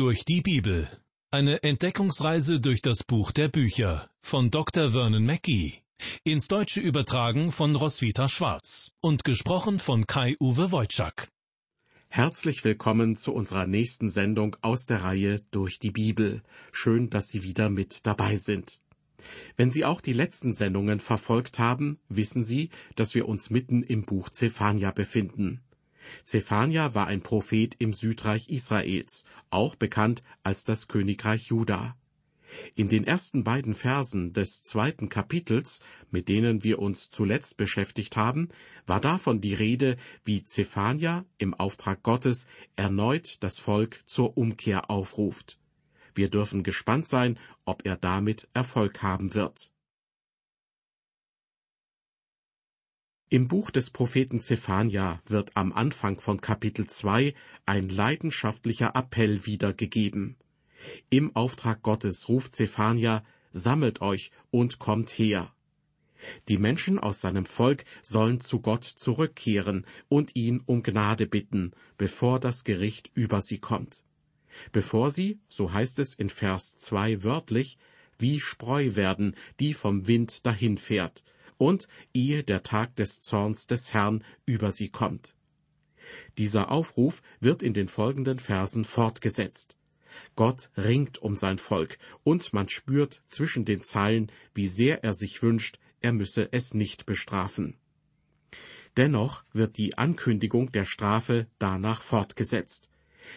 Durch die Bibel. Eine Entdeckungsreise durch das Buch der Bücher von Dr. Vernon Mackey. Ins Deutsche übertragen von Roswitha Schwarz und gesprochen von Kai-Uwe Wojczak. Herzlich willkommen zu unserer nächsten Sendung aus der Reihe Durch die Bibel. Schön, dass Sie wieder mit dabei sind. Wenn Sie auch die letzten Sendungen verfolgt haben, wissen Sie, dass wir uns mitten im Buch Zephania befinden. Zephania war ein Prophet im Südreich Israels, auch bekannt als das Königreich Juda. In den ersten beiden Versen des zweiten Kapitels, mit denen wir uns zuletzt beschäftigt haben, war davon die Rede, wie Zephania im Auftrag Gottes erneut das Volk zur Umkehr aufruft. Wir dürfen gespannt sein, ob er damit Erfolg haben wird. Im Buch des Propheten Zephania wird am Anfang von Kapitel 2 ein leidenschaftlicher Appell wiedergegeben. Im Auftrag Gottes ruft Zephania, sammelt euch und kommt her. Die Menschen aus seinem Volk sollen zu Gott zurückkehren und ihn um Gnade bitten, bevor das Gericht über sie kommt. Bevor sie, so heißt es in Vers 2 wörtlich, wie Spreu werden, die vom Wind dahinfährt, und ehe der Tag des Zorns des Herrn über sie kommt. Dieser Aufruf wird in den folgenden Versen fortgesetzt. Gott ringt um sein Volk, und man spürt zwischen den Zeilen, wie sehr er sich wünscht, er müsse es nicht bestrafen. Dennoch wird die Ankündigung der Strafe danach fortgesetzt.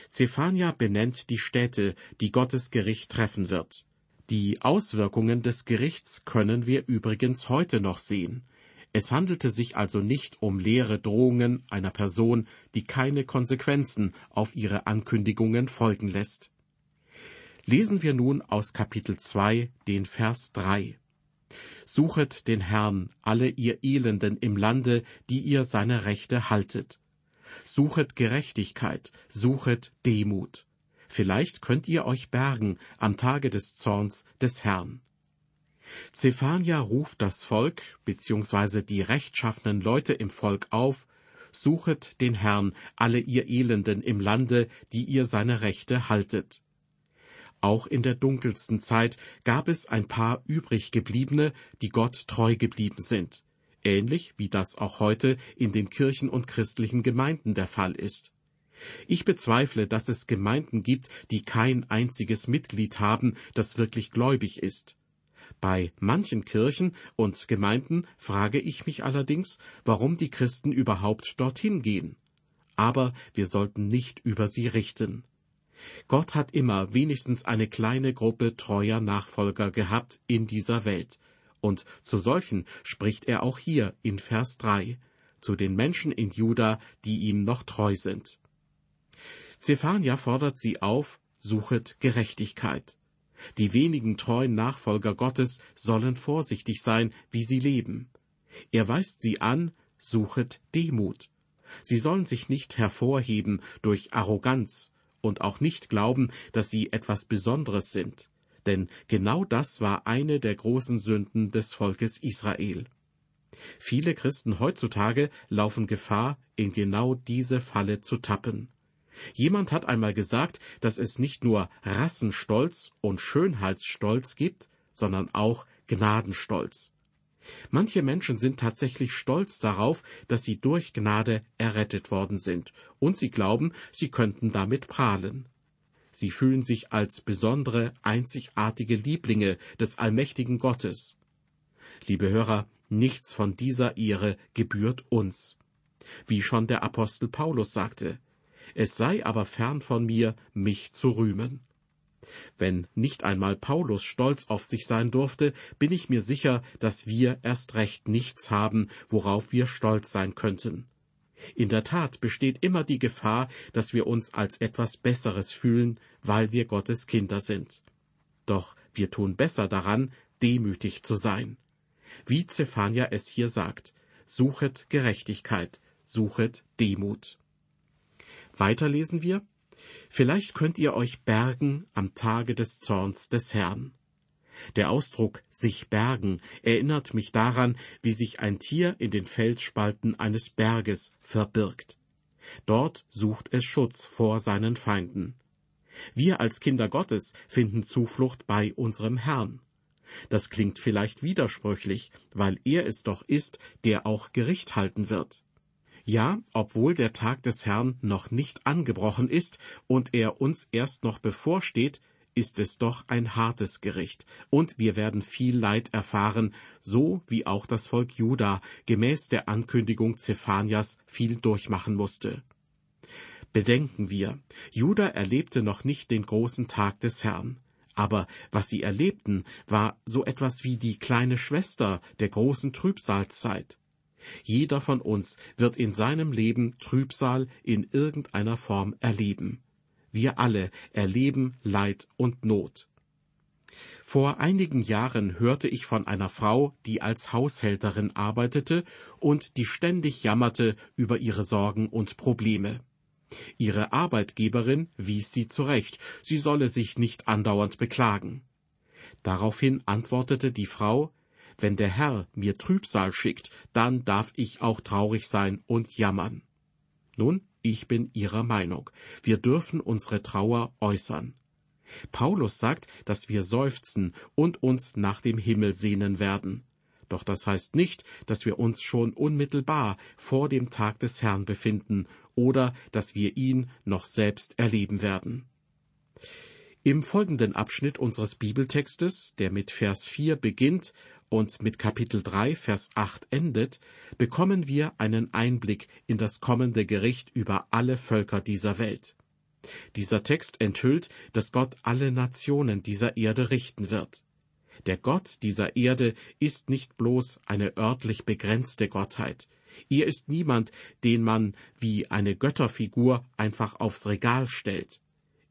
Zephania benennt die Städte, die Gottes Gericht treffen wird. Die Auswirkungen des Gerichts können wir übrigens heute noch sehen. Es handelte sich also nicht um leere Drohungen einer Person, die keine Konsequenzen auf ihre Ankündigungen folgen lässt. Lesen wir nun aus Kapitel 2 den Vers 3. Suchet den Herrn, alle ihr Elenden im Lande, die ihr seine Rechte haltet. Suchet Gerechtigkeit, suchet Demut. Vielleicht könnt ihr euch bergen am Tage des Zorns des Herrn. Zephania ruft das Volk bzw. die rechtschaffenen Leute im Volk auf, suchet den Herrn, alle ihr Elenden im Lande, die ihr seine Rechte haltet. Auch in der dunkelsten Zeit gab es ein paar übriggebliebene, die Gott treu geblieben sind, ähnlich wie das auch heute in den Kirchen und christlichen Gemeinden der Fall ist. Ich bezweifle, dass es Gemeinden gibt, die kein einziges Mitglied haben, das wirklich gläubig ist. Bei manchen Kirchen und Gemeinden frage ich mich allerdings, warum die Christen überhaupt dorthin gehen. Aber wir sollten nicht über sie richten. Gott hat immer wenigstens eine kleine Gruppe treuer Nachfolger gehabt in dieser Welt, und zu solchen spricht er auch hier in Vers drei, zu den Menschen in Juda, die ihm noch treu sind. Zephania fordert sie auf, suchet Gerechtigkeit. Die wenigen treuen Nachfolger Gottes sollen vorsichtig sein, wie sie leben. Er weist sie an, suchet Demut. Sie sollen sich nicht hervorheben durch Arroganz und auch nicht glauben, dass sie etwas Besonderes sind. Denn genau das war eine der großen Sünden des Volkes Israel. Viele Christen heutzutage laufen Gefahr, in genau diese Falle zu tappen. Jemand hat einmal gesagt, dass es nicht nur Rassenstolz und Schönheitsstolz gibt, sondern auch Gnadenstolz. Manche Menschen sind tatsächlich stolz darauf, dass sie durch Gnade errettet worden sind, und sie glauben, sie könnten damit prahlen. Sie fühlen sich als besondere, einzigartige Lieblinge des allmächtigen Gottes. Liebe Hörer, nichts von dieser Ehre gebührt uns. Wie schon der Apostel Paulus sagte, es sei aber fern von mir, mich zu rühmen. Wenn nicht einmal Paulus stolz auf sich sein durfte, bin ich mir sicher, dass wir erst recht nichts haben, worauf wir stolz sein könnten. In der Tat besteht immer die Gefahr, dass wir uns als etwas Besseres fühlen, weil wir Gottes Kinder sind. Doch wir tun besser daran, demütig zu sein. Wie Zephania es hier sagt, suchet Gerechtigkeit, suchet Demut. Weiter lesen wir, Vielleicht könnt ihr euch bergen am Tage des Zorns des Herrn. Der Ausdruck sich bergen erinnert mich daran, wie sich ein Tier in den Felsspalten eines Berges verbirgt. Dort sucht es Schutz vor seinen Feinden. Wir als Kinder Gottes finden Zuflucht bei unserem Herrn. Das klingt vielleicht widersprüchlich, weil er es doch ist, der auch Gericht halten wird. Ja, obwohl der Tag des Herrn noch nicht angebrochen ist und er uns erst noch bevorsteht, ist es doch ein hartes Gericht, und wir werden viel Leid erfahren, so wie auch das Volk Juda gemäß der Ankündigung Zephanias viel durchmachen musste. Bedenken wir, Juda erlebte noch nicht den großen Tag des Herrn. Aber was sie erlebten, war so etwas wie die kleine Schwester der großen Trübsalzeit. Jeder von uns wird in seinem Leben Trübsal in irgendeiner Form erleben. Wir alle erleben Leid und Not. Vor einigen Jahren hörte ich von einer Frau, die als Haushälterin arbeitete und die ständig jammerte über ihre Sorgen und Probleme. Ihre Arbeitgeberin wies sie zurecht, sie solle sich nicht andauernd beklagen. Daraufhin antwortete die Frau Wenn der Herr mir Trübsal schickt, dann darf ich auch traurig sein und jammern. Nun, ich bin Ihrer Meinung. Wir dürfen unsere Trauer äußern. Paulus sagt, dass wir seufzen und uns nach dem Himmel sehnen werden. Doch das heißt nicht, dass wir uns schon unmittelbar vor dem Tag des Herrn befinden oder dass wir ihn noch selbst erleben werden. Im folgenden Abschnitt unseres Bibeltextes, der mit Vers 4 beginnt und mit Kapitel 3, Vers 8 endet, bekommen wir einen Einblick in das kommende Gericht über alle Völker dieser Welt. Dieser Text enthüllt, dass Gott alle Nationen dieser Erde richten wird. Der Gott dieser Erde ist nicht bloß eine örtlich begrenzte Gottheit. Er ist niemand, den man wie eine Götterfigur einfach aufs Regal stellt.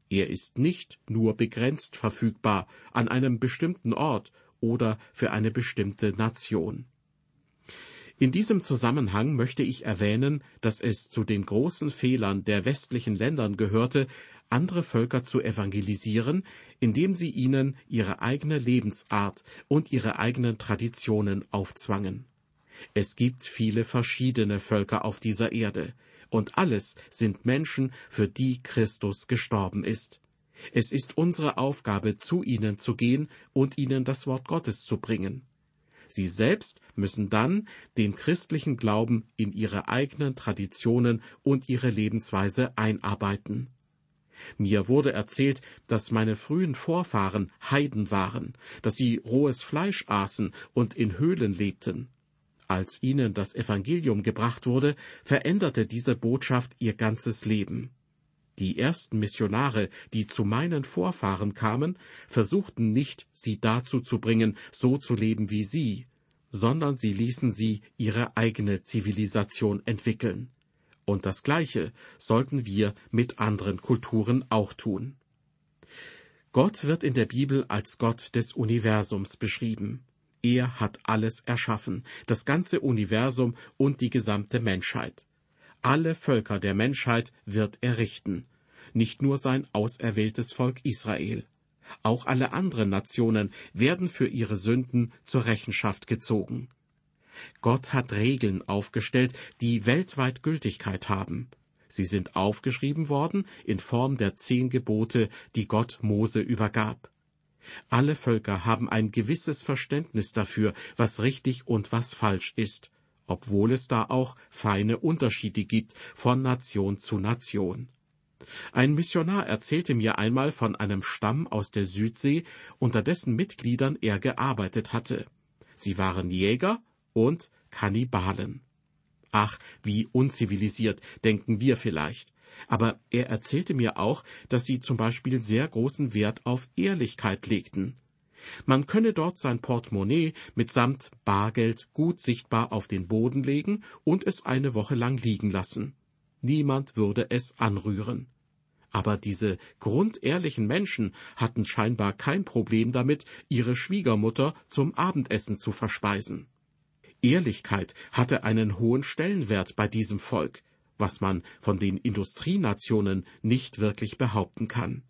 Er ist nicht nur begrenzt verfügbar an einem bestimmten Ort oder für eine bestimmte Nation. In diesem Zusammenhang möchte ich erwähnen, dass es zu den großen Fehlern der westlichen Ländern gehörte, andere Völker zu evangelisieren, indem sie ihnen ihre eigene Lebensart und ihre eigenen Traditionen aufzwangen. Es gibt viele verschiedene Völker auf dieser Erde, und alles sind Menschen, für die Christus gestorben ist. Es ist unsere Aufgabe, zu ihnen zu gehen und ihnen das Wort Gottes zu bringen. Sie selbst müssen dann den christlichen Glauben in ihre eigenen Traditionen und ihre Lebensweise einarbeiten. Mir wurde erzählt, dass meine frühen Vorfahren Heiden waren, dass sie rohes Fleisch aßen und in Höhlen lebten. Als ihnen das Evangelium gebracht wurde, veränderte diese Botschaft ihr ganzes Leben. Die ersten Missionare, die zu meinen Vorfahren kamen, versuchten nicht, sie dazu zu bringen, so zu leben wie sie, sondern sie ließen sie ihre eigene Zivilisation entwickeln. Und das Gleiche sollten wir mit anderen Kulturen auch tun. Gott wird in der Bibel als Gott des Universums beschrieben. Er hat alles erschaffen, das ganze Universum und die gesamte Menschheit. Alle Völker der Menschheit wird er richten, nicht nur sein auserwähltes Volk Israel. Auch alle anderen Nationen werden für ihre Sünden zur Rechenschaft gezogen. Gott hat Regeln aufgestellt, die weltweit Gültigkeit haben. Sie sind aufgeschrieben worden in Form der zehn Gebote, die Gott Mose übergab. Alle Völker haben ein gewisses Verständnis dafür, was richtig und was falsch ist, obwohl es da auch feine Unterschiede gibt von Nation zu Nation. Ein Missionar erzählte mir einmal von einem Stamm aus der Südsee, unter dessen Mitgliedern er gearbeitet hatte. Sie waren Jäger und Kannibalen. Ach, wie unzivilisiert, denken wir vielleicht. Aber er erzählte mir auch, dass sie zum Beispiel sehr großen Wert auf Ehrlichkeit legten. Man könne dort sein Portemonnaie mitsamt Bargeld gut sichtbar auf den Boden legen und es eine Woche lang liegen lassen. Niemand würde es anrühren. Aber diese grundehrlichen Menschen hatten scheinbar kein Problem damit, ihre Schwiegermutter zum Abendessen zu verspeisen. Ehrlichkeit hatte einen hohen Stellenwert bei diesem Volk, was man von den Industrienationen nicht wirklich behaupten kann.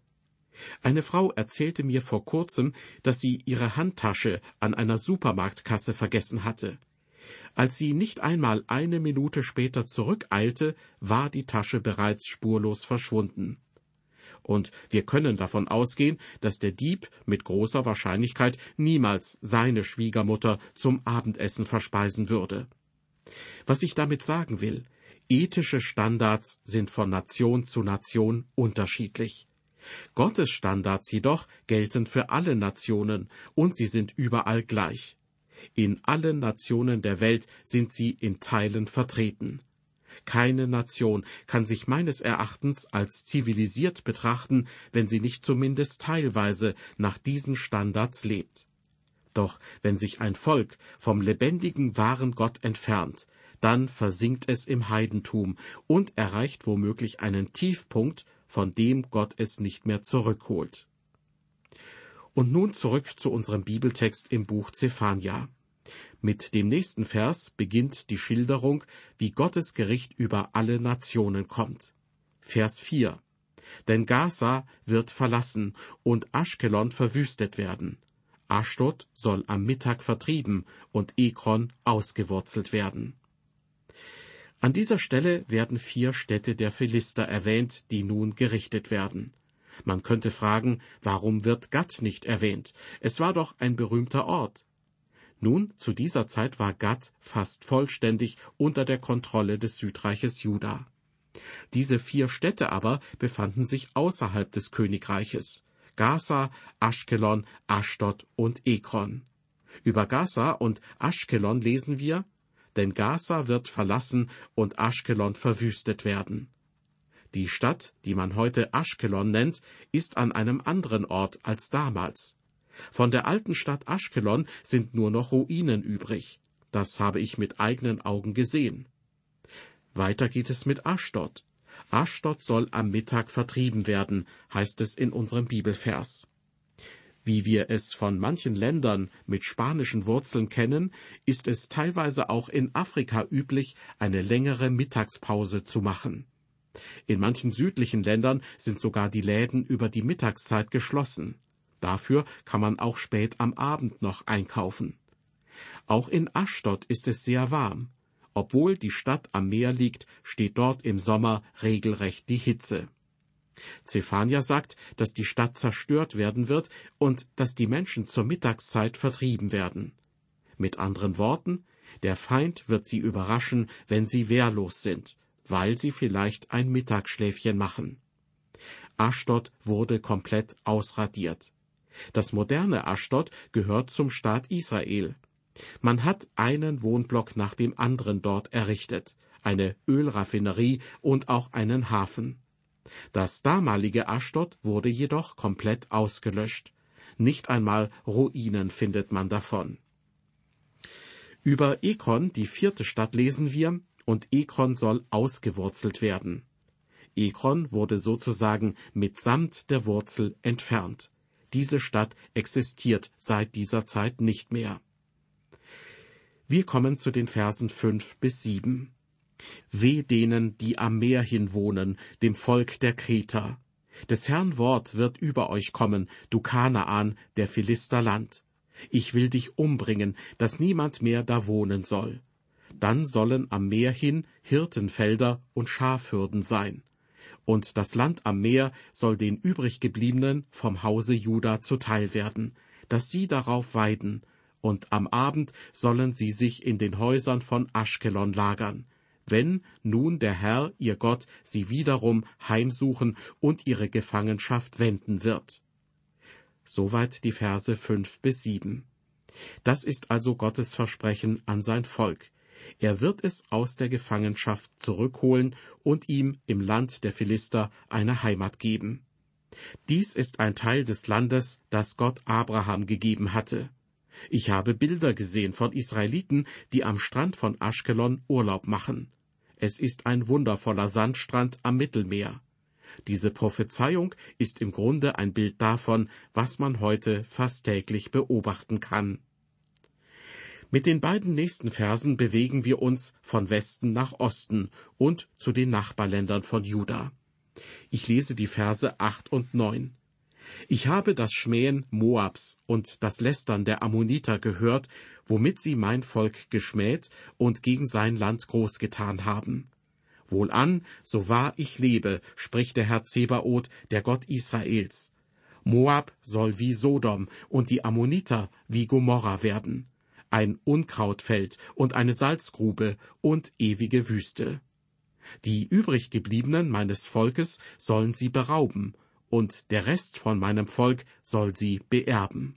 Eine Frau erzählte mir vor kurzem, dass sie ihre Handtasche an einer Supermarktkasse vergessen hatte. Als sie nicht einmal eine Minute später zurückeilte, war die Tasche bereits spurlos verschwunden. und wir können davon ausgehen, dass der Dieb mit großer Wahrscheinlichkeit niemals seine Schwiegermutter zum Abendessen verspeisen würde. Was ich damit sagen will, ethische Standards sind von Nation zu Nation unterschiedlich. Gottes Standards jedoch gelten für alle Nationen und sie sind überall gleich. In allen Nationen der Welt sind sie in Teilen vertreten. Keine Nation kann sich meines Erachtens als zivilisiert betrachten, wenn sie nicht zumindest teilweise nach diesen Standards lebt. Doch wenn sich ein Volk vom lebendigen wahren Gott entfernt, dann versinkt es im Heidentum und erreicht womöglich einen Tiefpunkt, von dem Gott es nicht mehr zurückholt. Und nun zurück zu unserem Bibeltext im Buch Zephania. Mit dem nächsten Vers beginnt die Schilderung, wie Gottes Gericht über alle Nationen kommt. Vers 4. Denn Gaza wird verlassen und Aschkelon verwüstet werden. Aschdod soll am Mittag vertrieben und Ekron ausgewurzelt werden. An dieser Stelle werden vier Städte der Philister erwähnt, die nun gerichtet werden. Man könnte fragen, warum wird Gad nicht erwähnt? Es war doch ein berühmter Ort. Nun, zu dieser Zeit war Gad fast vollständig unter der Kontrolle des Südreiches Juda. Diese vier Städte aber befanden sich außerhalb des Königreiches. Gaza, Aschkelon, Aschdod und Ekron. Über Gaza und Aschkelon lesen wir, denn Gaza wird verlassen und Aschkelon verwüstet werden. Die Stadt, die man heute Aschkelon nennt, ist an einem anderen Ort als damals. Von der alten Stadt Aschkelon sind nur noch Ruinen übrig. Das habe ich mit eigenen Augen gesehen. Weiter geht es mit Aschdod. Aschdod soll am Mittag vertrieben werden, heißt es in unserem Bibelvers. Wie wir es von manchen Ländern mit spanischen Wurzeln kennen, ist es teilweise auch in Afrika üblich, eine längere Mittagspause zu machen. In manchen südlichen Ländern sind sogar die Läden über die Mittagszeit geschlossen. Dafür kann man auch spät am Abend noch einkaufen. Auch in Aschdod ist es sehr warm. Obwohl die Stadt am Meer liegt, steht dort im Sommer regelrecht die Hitze. Zephania sagt, dass die Stadt zerstört werden wird und dass die Menschen zur Mittagszeit vertrieben werden. Mit anderen Worten, der Feind wird sie überraschen, wenn sie wehrlos sind, weil sie vielleicht ein Mittagsschläfchen machen. Aschdod wurde komplett ausradiert. Das moderne Aschdod gehört zum Staat Israel. Man hat einen Wohnblock nach dem anderen dort errichtet, eine Ölraffinerie und auch einen Hafen. Das damalige Aschdod wurde jedoch komplett ausgelöscht. Nicht einmal Ruinen findet man davon. Über Ekron, die vierte Stadt, lesen wir, und Ekron soll ausgewurzelt werden. Ekron wurde sozusagen mitsamt der Wurzel entfernt. Diese Stadt existiert seit dieser Zeit nicht mehr. Wir kommen zu den Versen fünf bis sieben. Weh denen, die am Meer hin wohnen, dem Volk der Kreter. Des Herrn Wort wird über euch kommen, du Kanaan, der Philister Land. Ich will dich umbringen, dass niemand mehr da wohnen soll. Dann sollen am Meer hin Hirtenfelder und Schafhürden sein. Und das Land am Meer soll den übriggebliebenen vom Hause Juda zuteil werden, dass sie darauf weiden, und am Abend sollen sie sich in den Häusern von Aschkelon lagern wenn nun der Herr, ihr Gott, sie wiederum heimsuchen und ihre Gefangenschaft wenden wird. Soweit die Verse fünf bis sieben. Das ist also Gottes Versprechen an sein Volk. Er wird es aus der Gefangenschaft zurückholen und ihm im Land der Philister eine Heimat geben. Dies ist ein Teil des Landes, das Gott Abraham gegeben hatte. Ich habe Bilder gesehen von Israeliten, die am Strand von Aschkelon Urlaub machen. Es ist ein wundervoller Sandstrand am Mittelmeer. Diese Prophezeiung ist im Grunde ein Bild davon, was man heute fast täglich beobachten kann. Mit den beiden nächsten Versen bewegen wir uns von Westen nach Osten und zu den Nachbarländern von Juda. Ich lese die Verse acht und neun. Ich habe das Schmähen Moabs und das Lästern der Ammoniter gehört, womit sie mein Volk geschmäht und gegen sein Land groß getan haben. Wohlan, so wahr ich lebe, spricht der Herr Zebaoth, der Gott Israels. Moab soll wie Sodom und die Ammoniter wie Gomorra werden. Ein Unkrautfeld und eine Salzgrube und ewige Wüste. Die übrig gebliebenen meines Volkes sollen sie berauben, und der Rest von meinem Volk soll sie beerben.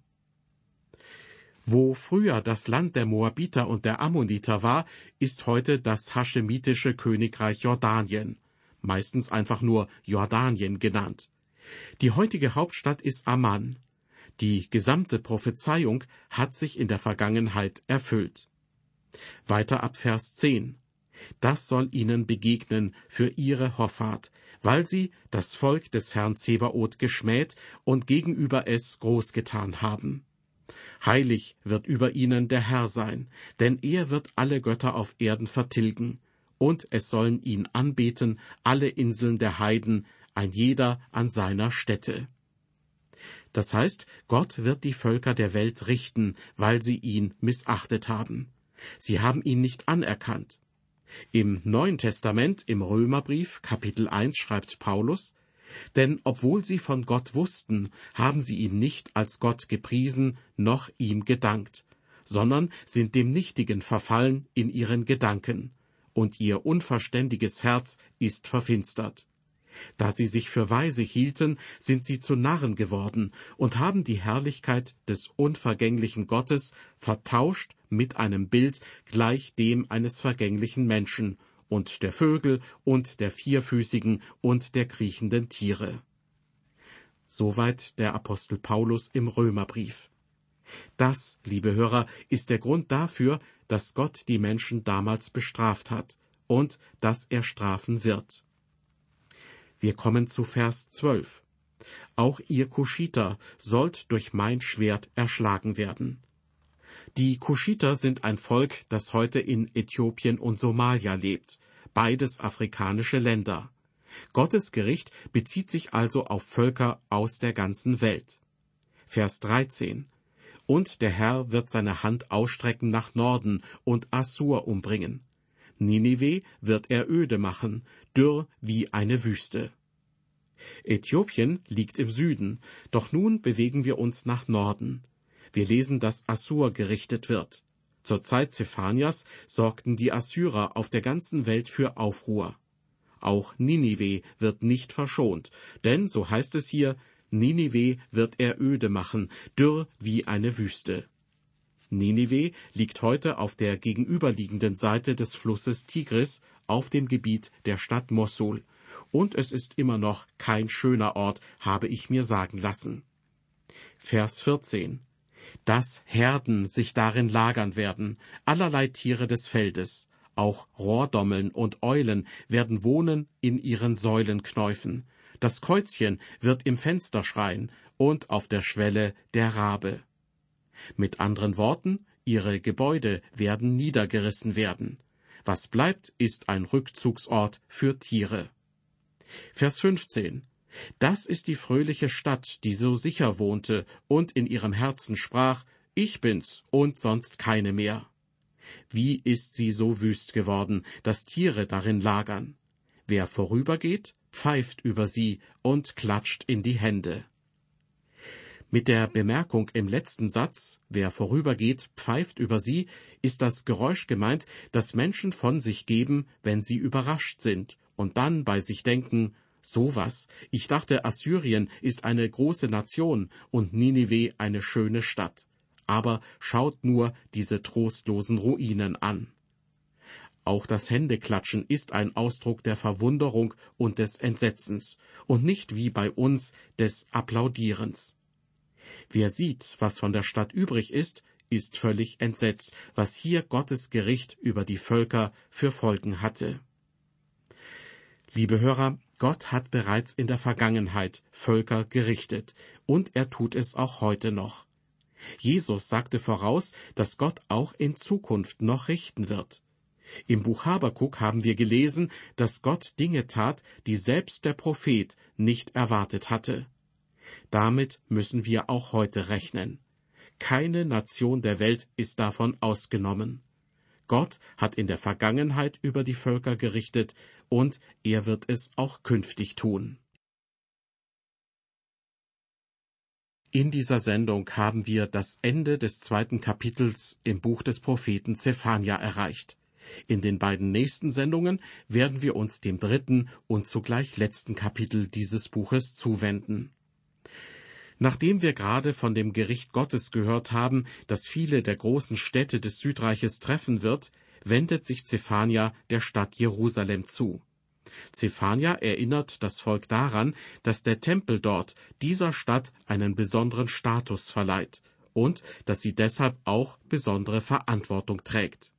Wo früher das Land der Moabiter und der Ammoniter war, ist heute das haschemitische Königreich Jordanien, meistens einfach nur Jordanien genannt. Die heutige Hauptstadt ist Amman. Die gesamte Prophezeiung hat sich in der Vergangenheit erfüllt. Weiter ab Vers 10. Das soll ihnen begegnen für ihre Hoffart, weil sie das Volk des Herrn Zebaoth geschmäht und gegenüber es groß getan haben. Heilig wird über ihnen der Herr sein, denn er wird alle Götter auf Erden vertilgen, und es sollen ihn anbeten alle Inseln der Heiden, ein jeder an seiner Stätte. Das heißt, Gott wird die Völker der Welt richten, weil sie ihn missachtet haben. Sie haben ihn nicht anerkannt. Im Neuen Testament, im Römerbrief, Kapitel 1, schreibt Paulus, denn obwohl sie von Gott wussten, haben sie ihn nicht als Gott gepriesen, noch ihm gedankt, sondern sind dem Nichtigen verfallen in ihren Gedanken, und ihr unverständiges Herz ist verfinstert. Da sie sich für weise hielten, sind sie zu Narren geworden und haben die Herrlichkeit des unvergänglichen Gottes vertauscht mit einem Bild gleich dem eines vergänglichen Menschen und der Vögel und der vierfüßigen und der kriechenden Tiere. Soweit der Apostel Paulus im Römerbrief. Das, liebe Hörer, ist der Grund dafür, dass Gott die Menschen damals bestraft hat und dass er strafen wird. Wir kommen zu Vers 12. Auch ihr Kuschiter sollt durch mein Schwert erschlagen werden. Die Kuschiter sind ein Volk, das heute in Äthiopien und Somalia lebt, beides afrikanische Länder. Gottes Gericht bezieht sich also auf Völker aus der ganzen Welt. Vers 13. Und der Herr wird seine Hand ausstrecken nach Norden und Assur umbringen. Ninive wird er öde machen, dürr wie eine Wüste. Äthiopien liegt im Süden, doch nun bewegen wir uns nach Norden. Wir lesen, dass Assur gerichtet wird. Zur Zeit Zephanias sorgten die Assyrer auf der ganzen Welt für Aufruhr. Auch Ninive wird nicht verschont, denn, so heißt es hier, Ninive wird er öde machen, dürr wie eine Wüste. Ninive liegt heute auf der gegenüberliegenden Seite des Flusses Tigris auf dem Gebiet der Stadt Mossul, und es ist immer noch kein schöner Ort, habe ich mir sagen lassen. Vers 14 dass Herden sich darin lagern werden, allerlei Tiere des Feldes, auch Rohrdommeln und Eulen werden wohnen in ihren Säulenknäufen, das Käuzchen wird im Fenster schreien und auf der Schwelle der Rabe. Mit anderen Worten, ihre Gebäude werden niedergerissen werden. Was bleibt, ist ein Rückzugsort für Tiere. Vers 15 das ist die fröhliche Stadt, die so sicher wohnte und in ihrem Herzen sprach, ich bin's und sonst keine mehr. Wie ist sie so wüst geworden, dass Tiere darin lagern? Wer vorübergeht, pfeift über sie und klatscht in die Hände. Mit der Bemerkung im letzten Satz, wer vorübergeht, pfeift über sie, ist das Geräusch gemeint, das Menschen von sich geben, wenn sie überrascht sind und dann bei sich denken, Sowas. Ich dachte, Assyrien ist eine große Nation und Ninive eine schöne Stadt. Aber schaut nur diese trostlosen Ruinen an. Auch das Händeklatschen ist ein Ausdruck der Verwunderung und des Entsetzens und nicht wie bei uns des Applaudierens. Wer sieht, was von der Stadt übrig ist, ist völlig entsetzt, was hier Gottes Gericht über die Völker für Folgen hatte. Liebe Hörer, Gott hat bereits in der Vergangenheit Völker gerichtet, und er tut es auch heute noch. Jesus sagte voraus, dass Gott auch in Zukunft noch richten wird. Im Buch Habakuk haben wir gelesen, dass Gott Dinge tat, die selbst der Prophet nicht erwartet hatte. Damit müssen wir auch heute rechnen. Keine Nation der Welt ist davon ausgenommen. Gott hat in der Vergangenheit über die Völker gerichtet und er wird es auch künftig tun. In dieser Sendung haben wir das Ende des zweiten Kapitels im Buch des Propheten Zephania erreicht. In den beiden nächsten Sendungen werden wir uns dem dritten und zugleich letzten Kapitel dieses Buches zuwenden. Nachdem wir gerade von dem Gericht Gottes gehört haben, das viele der großen Städte des Südreiches treffen wird, wendet sich Zephania der Stadt Jerusalem zu. Zephania erinnert das Volk daran, dass der Tempel dort dieser Stadt einen besonderen Status verleiht und dass sie deshalb auch besondere Verantwortung trägt.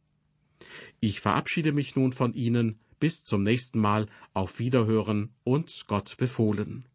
Ich verabschiede mich nun von Ihnen, bis zum nächsten Mal, auf Wiederhören und Gott befohlen.